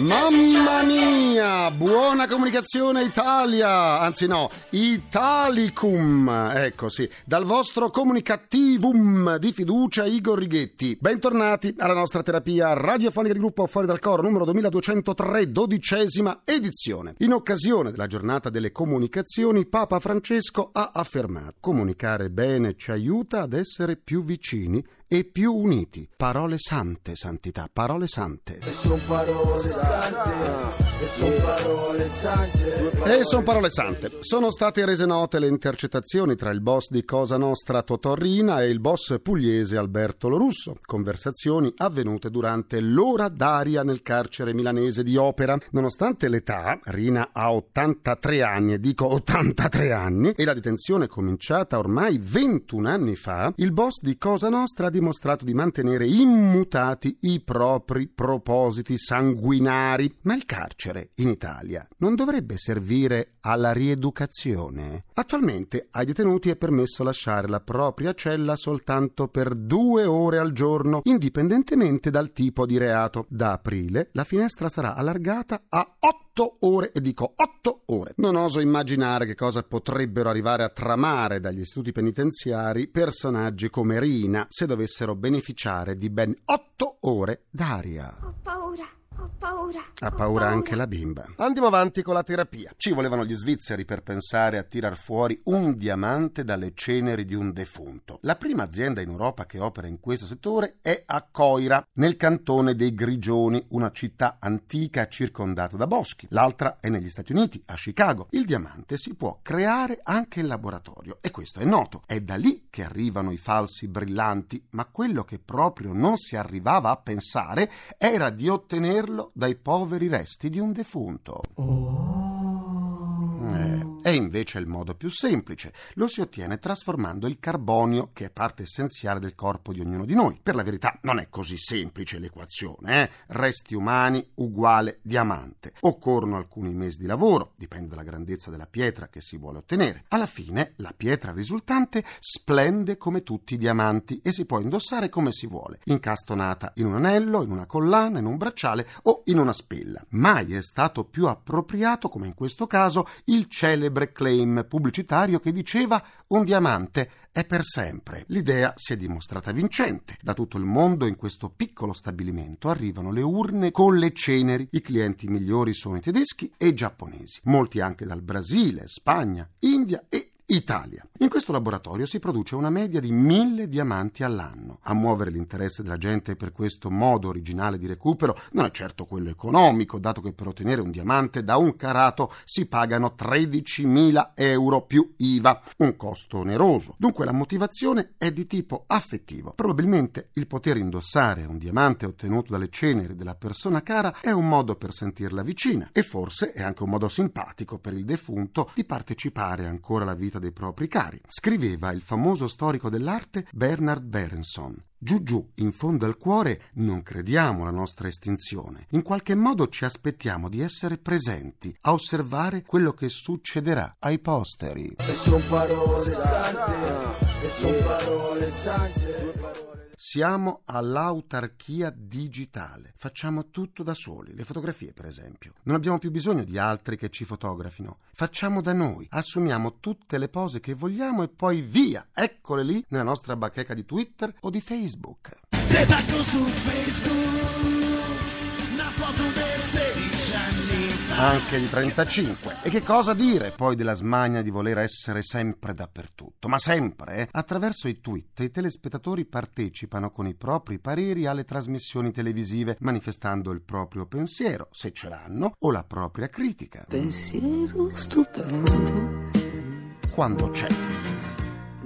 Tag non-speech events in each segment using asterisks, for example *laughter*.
Mamma mia, buona comunicazione Italia, anzi no, Italicum, ecco sì, dal vostro comunicativum di fiducia Igor Righetti. Bentornati alla nostra terapia radiofonica di gruppo Fuori dal Coro numero 2203, dodicesima edizione. In occasione della giornata delle comunicazioni, Papa Francesco ha affermato comunicare bene ci aiuta ad essere più vicini e più uniti. Parole sante, santità, parole sante. E son parole sante, e son parole sante. E sono parole sante. Sono state rese note le intercettazioni tra il boss di Cosa Nostra Totò Rina e il boss pugliese Alberto Lorusso. Conversazioni avvenute durante l'ora d'aria nel carcere milanese di Opera. Nonostante l'età, Rina ha 83 anni, e dico 83 anni, e la detenzione cominciata ormai 21 anni fa, il boss di Cosa Nostra ha dimostrato di mantenere immutati i propri propositi sanguinari. Ma il carcere in Italia non dovrebbe servire alla rieducazione? Attualmente ai detenuti è permesso lasciare la propria cella soltanto per due ore al giorno, indipendentemente dal tipo di reato. Da aprile la finestra sarà allargata a 8 ore, e dico 8 ore. Non oso immaginare che cosa potrebbero arrivare a tramare dagli istituti penitenziari personaggi come Rina se dovessero beneficiare di ben 8 ore d'aria. Ho paura, ho paura. Ha paura anche la bimba. Andiamo avanti con la terapia. Ci volevano gli svizzeri per pensare a tirar fuori un diamante dalle ceneri di un defunto. La prima azienda in Europa che opera in questo settore è a Coira, nel cantone dei Grigioni, una città antica circondata da boschi. L'altra è negli Stati Uniti, a Chicago. Il diamante si può creare anche in laboratorio e questo è noto. È da lì che arrivano i falsi brillanti, ma quello che proprio non si arrivava a pensare era di ottenerlo dai poveri resti di un defunto. Eh, è invece il modo più semplice. Lo si ottiene trasformando il carbonio, che è parte essenziale del corpo di ognuno di noi. Per la verità non è così semplice l'equazione, eh? Resti umani uguale diamante. Occorrono alcuni mesi di lavoro, dipende dalla grandezza della pietra che si vuole ottenere. Alla fine la pietra risultante splende come tutti i diamanti e si può indossare come si vuole, incastonata in un anello, in una collana, in un bracciale o in una spilla. Mai è stato più appropriato, come in questo caso, il celebre claim pubblicitario che diceva un diamante è per sempre. L'idea si è dimostrata vincente. Da tutto il mondo in questo piccolo stabilimento arrivano le urne con le ceneri. I clienti migliori sono i tedeschi e i giapponesi, molti anche dal Brasile, Spagna, India e Italia. In questo laboratorio si produce una media di mille diamanti all'anno. A muovere l'interesse della gente per questo modo originale di recupero non è certo quello economico, dato che per ottenere un diamante da un carato si pagano 13.000 euro più IVA, un costo oneroso. Dunque la motivazione è di tipo affettivo. Probabilmente il poter indossare un diamante ottenuto dalle ceneri della persona cara è un modo per sentirla vicina e forse è anche un modo simpatico per il defunto di partecipare ancora alla vita dei propri cari. Scriveva il famoso storico dell'arte Bernard Berenson. Giù giù, in fondo al cuore, non crediamo alla nostra estinzione. In qualche modo ci aspettiamo di essere presenti, a osservare quello che succederà ai posteri. E son parole sante, e son parole sante. Siamo all'autarchia digitale. Facciamo tutto da soli, le fotografie per esempio. Non abbiamo più bisogno di altri che ci fotografino. Facciamo da noi, assumiamo tutte le pose che vogliamo e poi via, eccole lì nella nostra bacheca di Twitter o di Facebook. Te taggo su Facebook una foto dei 16 anni fa. Anche di 35. E che cosa dire poi della smania di voler essere sempre dappertutto? Ma sempre, eh? Attraverso i tweet i telespettatori partecipano con i propri pareri alle trasmissioni televisive, manifestando il proprio pensiero, se ce l'hanno, o la propria critica. Pensiero stupendo. Quando c'è.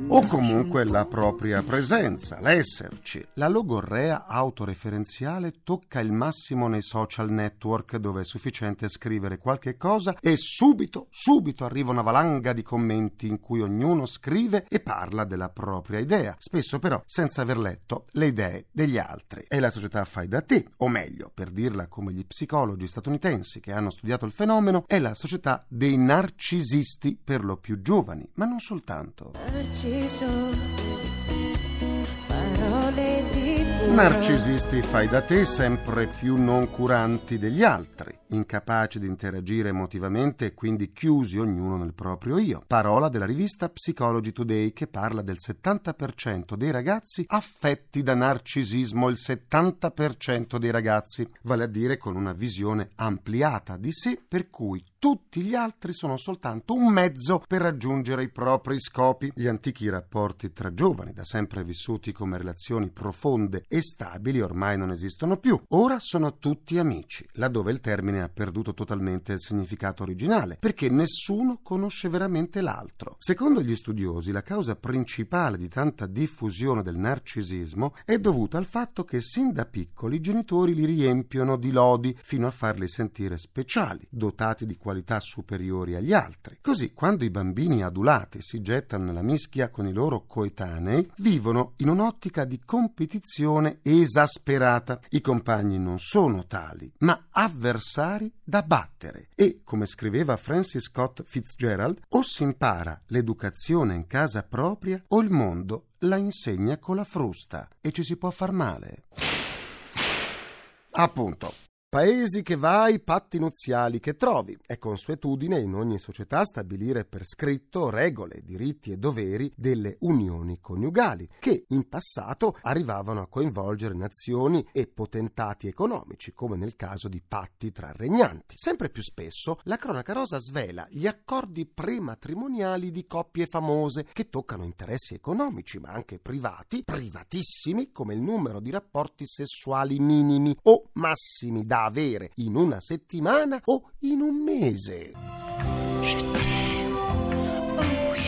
O comunque la propria presenza, l'esserci. La logorrea autoreferenziale tocca il massimo nei social network dove è sufficiente scrivere qualche cosa e subito, subito arriva una valanga di commenti in cui ognuno scrive e parla della propria idea, spesso però senza aver letto le idee degli altri. E la società fai da te, o meglio, per dirla come gli psicologi statunitensi che hanno studiato il fenomeno, è la società dei narcisisti per lo più giovani, ma non soltanto. Cuore. Narcisisti fai da te sempre più non curanti degli altri, incapaci di interagire emotivamente e quindi chiusi ognuno nel proprio io. Parola della rivista Psychology Today che parla del 70% dei ragazzi affetti da narcisismo, il 70% dei ragazzi, vale a dire con una visione ampliata di sé per cui tutti gli altri sono soltanto un mezzo per raggiungere i propri scopi. Gli antichi rapporti tra giovani, da sempre vissuti come relazioni profonde e stabili, ormai non esistono più. Ora sono tutti amici, laddove il termine ha perduto totalmente il significato originale, perché nessuno conosce veramente l'altro. Secondo gli studiosi, la causa principale di tanta diffusione del narcisismo è dovuta al fatto che sin da piccoli i genitori li riempiono di lodi fino a farli sentire speciali, dotati di qualità superiori agli altri. Così, quando i bambini adulati si gettano nella mischia con i loro coetanei, vivono in un'ottica di competizione esasperata. I compagni non sono tali, ma avversari da battere. E, come scriveva Francis Scott Fitzgerald, o si impara l'educazione in casa propria o il mondo la insegna con la frusta e ci si può far male. Appunto. Paesi che vai, patti nuziali che trovi. È consuetudine in ogni società stabilire per scritto regole, diritti e doveri delle unioni coniugali, che in passato arrivavano a coinvolgere nazioni e potentati economici, come nel caso di patti tra regnanti. Sempre più spesso la cronaca rosa svela gli accordi prematrimoniali di coppie famose che toccano interessi economici, ma anche privati, privatissimi, come il numero di rapporti sessuali minimi o massimi da avere in una settimana o in un mese.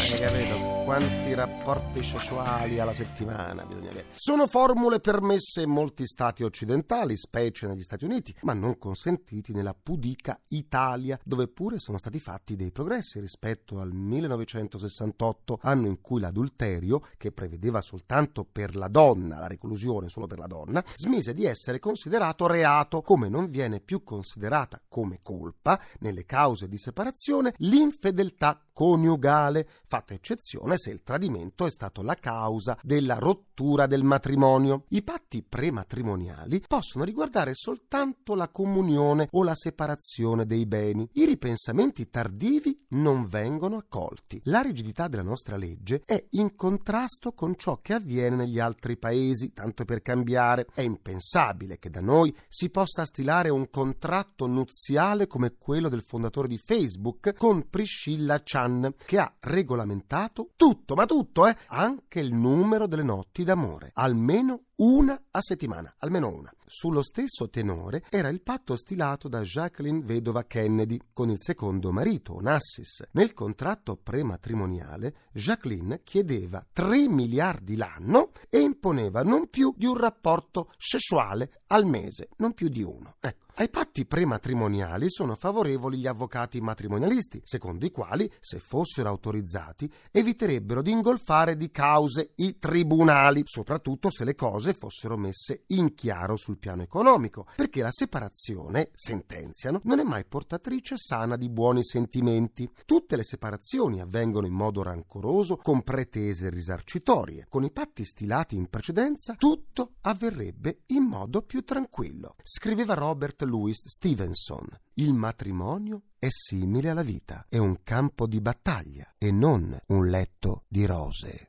Avete capito quanti rapporti sessuali alla settimana bisogna avere? Sono formule permesse in molti stati occidentali, specie negli Stati Uniti, ma non consentiti nella pudica Italia, dove pure sono stati fatti dei progressi rispetto al 1968, anno in cui l'adulterio, che prevedeva soltanto per la donna la reclusione solo per la donna, smise di essere considerato reato, come non viene più considerata come colpa nelle cause di separazione l'infedeltà coniugale, fatta eccezione se il tradimento è stato la causa della rottura del matrimonio. I patti prematrimoniali possono riguardare soltanto la comunione o la separazione dei beni. I ripensamenti tardivi non vengono accolti. La rigidità della nostra legge è in contrasto con ciò che avviene negli altri paesi, tanto per cambiare. È impensabile che da noi si possa stilare un contratto nuziale come quello del fondatore di Facebook con Priscilla Chan che ha regolamentato tutto, ma tutto, eh, anche il numero delle notti d'amore, almeno una a settimana, almeno una. Sullo stesso tenore era il patto stilato da Jacqueline vedova Kennedy con il secondo marito, Onassis. Nel contratto prematrimoniale, Jacqueline chiedeva 3 miliardi l'anno e imponeva non più di un rapporto sessuale al mese, non più di uno. Ecco. Ai patti prematrimoniali sono favorevoli gli avvocati matrimonialisti, secondo i quali, se fossero autorizzati, eviterebbero di ingolfare di cause i tribunali, soprattutto se le cose fossero messe in chiaro sul piano economico, perché la separazione, sentenziano, non è mai portatrice sana di buoni sentimenti. Tutte le separazioni avvengono in modo rancoroso, con pretese risarcitorie. Con i patti stilati in precedenza, tutto avverrebbe in modo più tranquillo. Scriveva Robert Louis Stevenson. Il matrimonio è simile alla vita, è un campo di battaglia e non un letto di rose.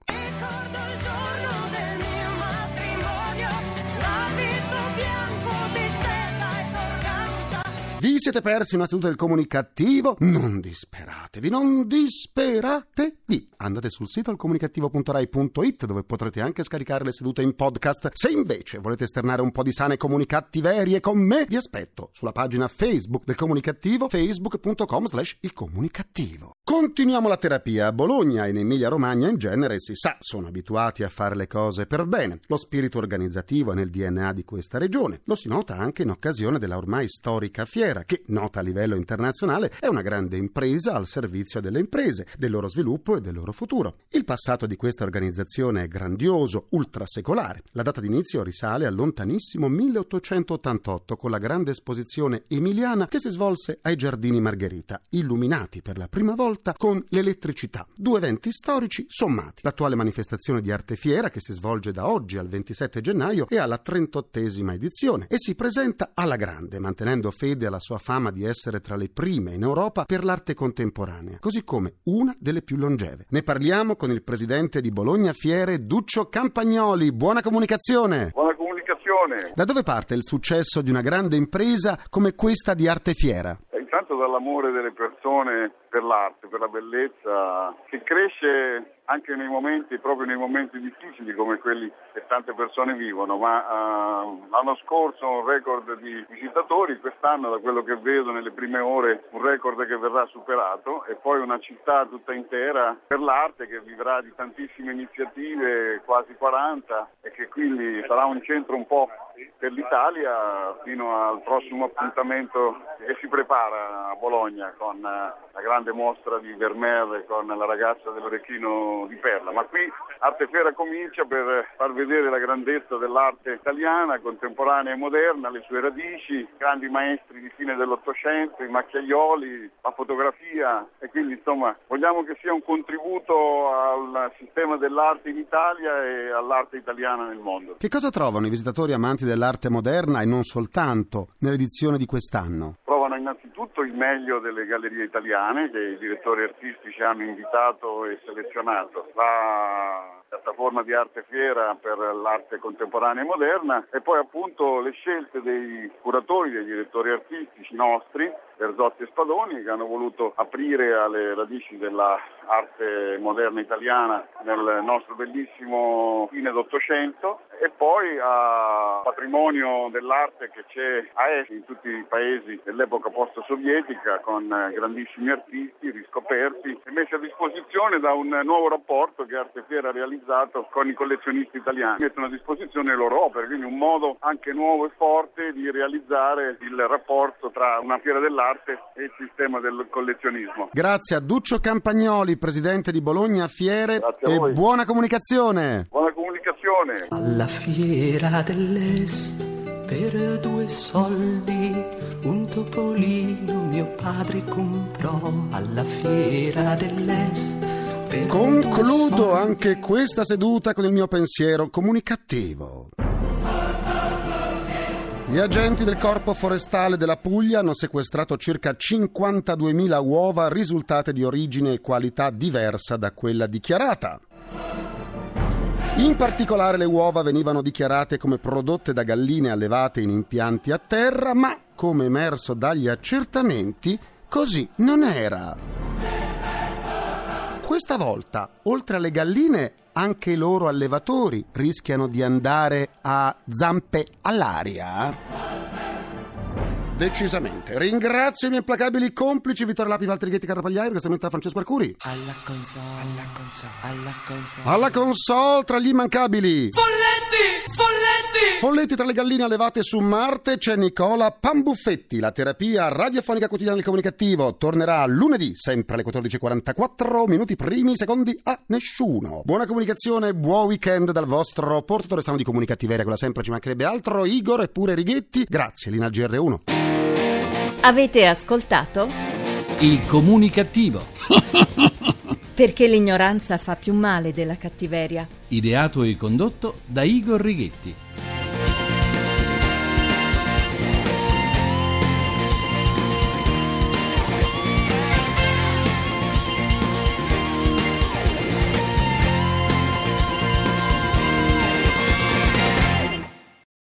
Vi siete persi una seduta del comunicativo? Non disperatevi, non disperatevi. Andate sul sito alcomunicativo.rai.it dove potrete anche scaricare le sedute in podcast. Se invece volete esternare un po' di sane comunicattiverie con me, vi aspetto sulla pagina Facebook del comunicativo facebook.com slash il comunicativo. Continuiamo la terapia. A Bologna e in Emilia Romagna in genere si sa, sono abituati a fare le cose per bene. Lo spirito organizzativo è nel DNA di questa regione. Lo si nota anche in occasione della ormai storica fiera, che, nota a livello internazionale, è una grande impresa al servizio delle imprese, del loro sviluppo e del loro futuro. Il passato di questa organizzazione è grandioso, ultrasecolare. La data d'inizio risale al lontanissimo 1888 con la grande esposizione emiliana che si svolse ai Giardini Margherita, illuminati per la prima volta con l'elettricità. Due eventi storici sommati. L'attuale manifestazione di arte fiera che si svolge da oggi al 27 gennaio è alla 38esima edizione e si presenta alla grande, mantenendo fede alla sua fama di essere tra le prime in Europa per l'arte contemporanea, così come una delle più longeve. Ne parliamo con il presidente di Bologna Fiere, Duccio Campagnoli. Buona comunicazione! Buona comunicazione. Da dove parte il successo di una grande impresa come questa di Arte Fiera? Eh, Intanto dall'amore delle persone per l'arte, per la bellezza, che cresce anche nei momenti, proprio nei momenti difficili come quelli che tante persone vivono, ma eh, l'anno scorso un record di visitatori, quest'anno da quello che vedo nelle prime ore un record che verrà superato. E poi una città tutta intera per l'arte che vivrà di tantissime iniziative, quasi 40 e che quindi sarà un centro un po' per l'Italia fino al prossimo appuntamento che si prepara a Bologna con eh, la grande mostra di Vermeer con la ragazza dell'orecchino di perla. Ma qui Arte Fiera comincia per far vedere la grandezza dell'arte italiana, contemporanea e moderna, le sue radici, grandi maestri di fine dell'Ottocento, i macchiaioli, la fotografia e quindi insomma vogliamo che sia un contributo al sistema dell'arte in Italia e all'arte italiana nel mondo. Che cosa trovano i visitatori amanti dell'arte moderna e non soltanto nell'edizione di quest'anno? Provano innanzitutto il meglio delle gallerie italiane che i direttori artistici hanno invitato e selezionato. La piattaforma di arte fiera per l'arte contemporanea e moderna e poi appunto le scelte dei curatori, dei direttori artistici nostri, Berzotti e Spadoni, che hanno voluto aprire alle radici dell'arte moderna italiana nel nostro bellissimo fine d'Ottocento e poi a patrimonio dell'arte che c'è a est in tutti i paesi dell'epoca post-sovietica con grandissimi artisti riscoperti e messi a disposizione da un nuovo rapporto che Arte Fiera ha realizzato con i collezionisti italiani. Mettono a disposizione le loro opere, quindi un modo anche nuovo e forte di realizzare il rapporto tra una fiera dell'arte e il sistema del collezionismo. Grazie a Duccio Campagnoli, presidente di Bologna Fiere e buona comunicazione. Buona comunicazione. Alla fiera dell'est per due soldi un topolino mio padre comprò alla fiera dell'est per due Concludo anche questa seduta con il mio pensiero comunicativo. Gli agenti del Corpo Forestale della Puglia hanno sequestrato circa 52.000 uova risultate di origine e qualità diversa da quella dichiarata. In particolare le uova venivano dichiarate come prodotte da galline allevate in impianti a terra, ma come emerso dagli accertamenti, così non era. Questa volta, oltre alle galline, anche i loro allevatori rischiano di andare a zampe all'aria. Decisamente. Ringrazio i miei implacabili complici Vittorio Lapi, Valtteri Ghetti, Carrapagliaio, ringraziamento a Francesco Arcuri. alla console alla console alla console Alla console tra gli immancabili. Folletti! Folletti! Folletti tra le galline allevate su Marte c'è Nicola Pambuffetti. La terapia radiofonica quotidiana del comunicativo tornerà lunedì, sempre alle 14.44, minuti primi, secondi a nessuno. Buona comunicazione, buon weekend dal vostro portatore strano di comunicativeria, quella sempre ci mancherebbe altro, Igor e pure Righetti. Grazie, Lina GR1. Avete ascoltato? Il comunicativo. *laughs* Perché l'ignoranza fa più male della cattiveria. Ideato e condotto da Igor Righetti.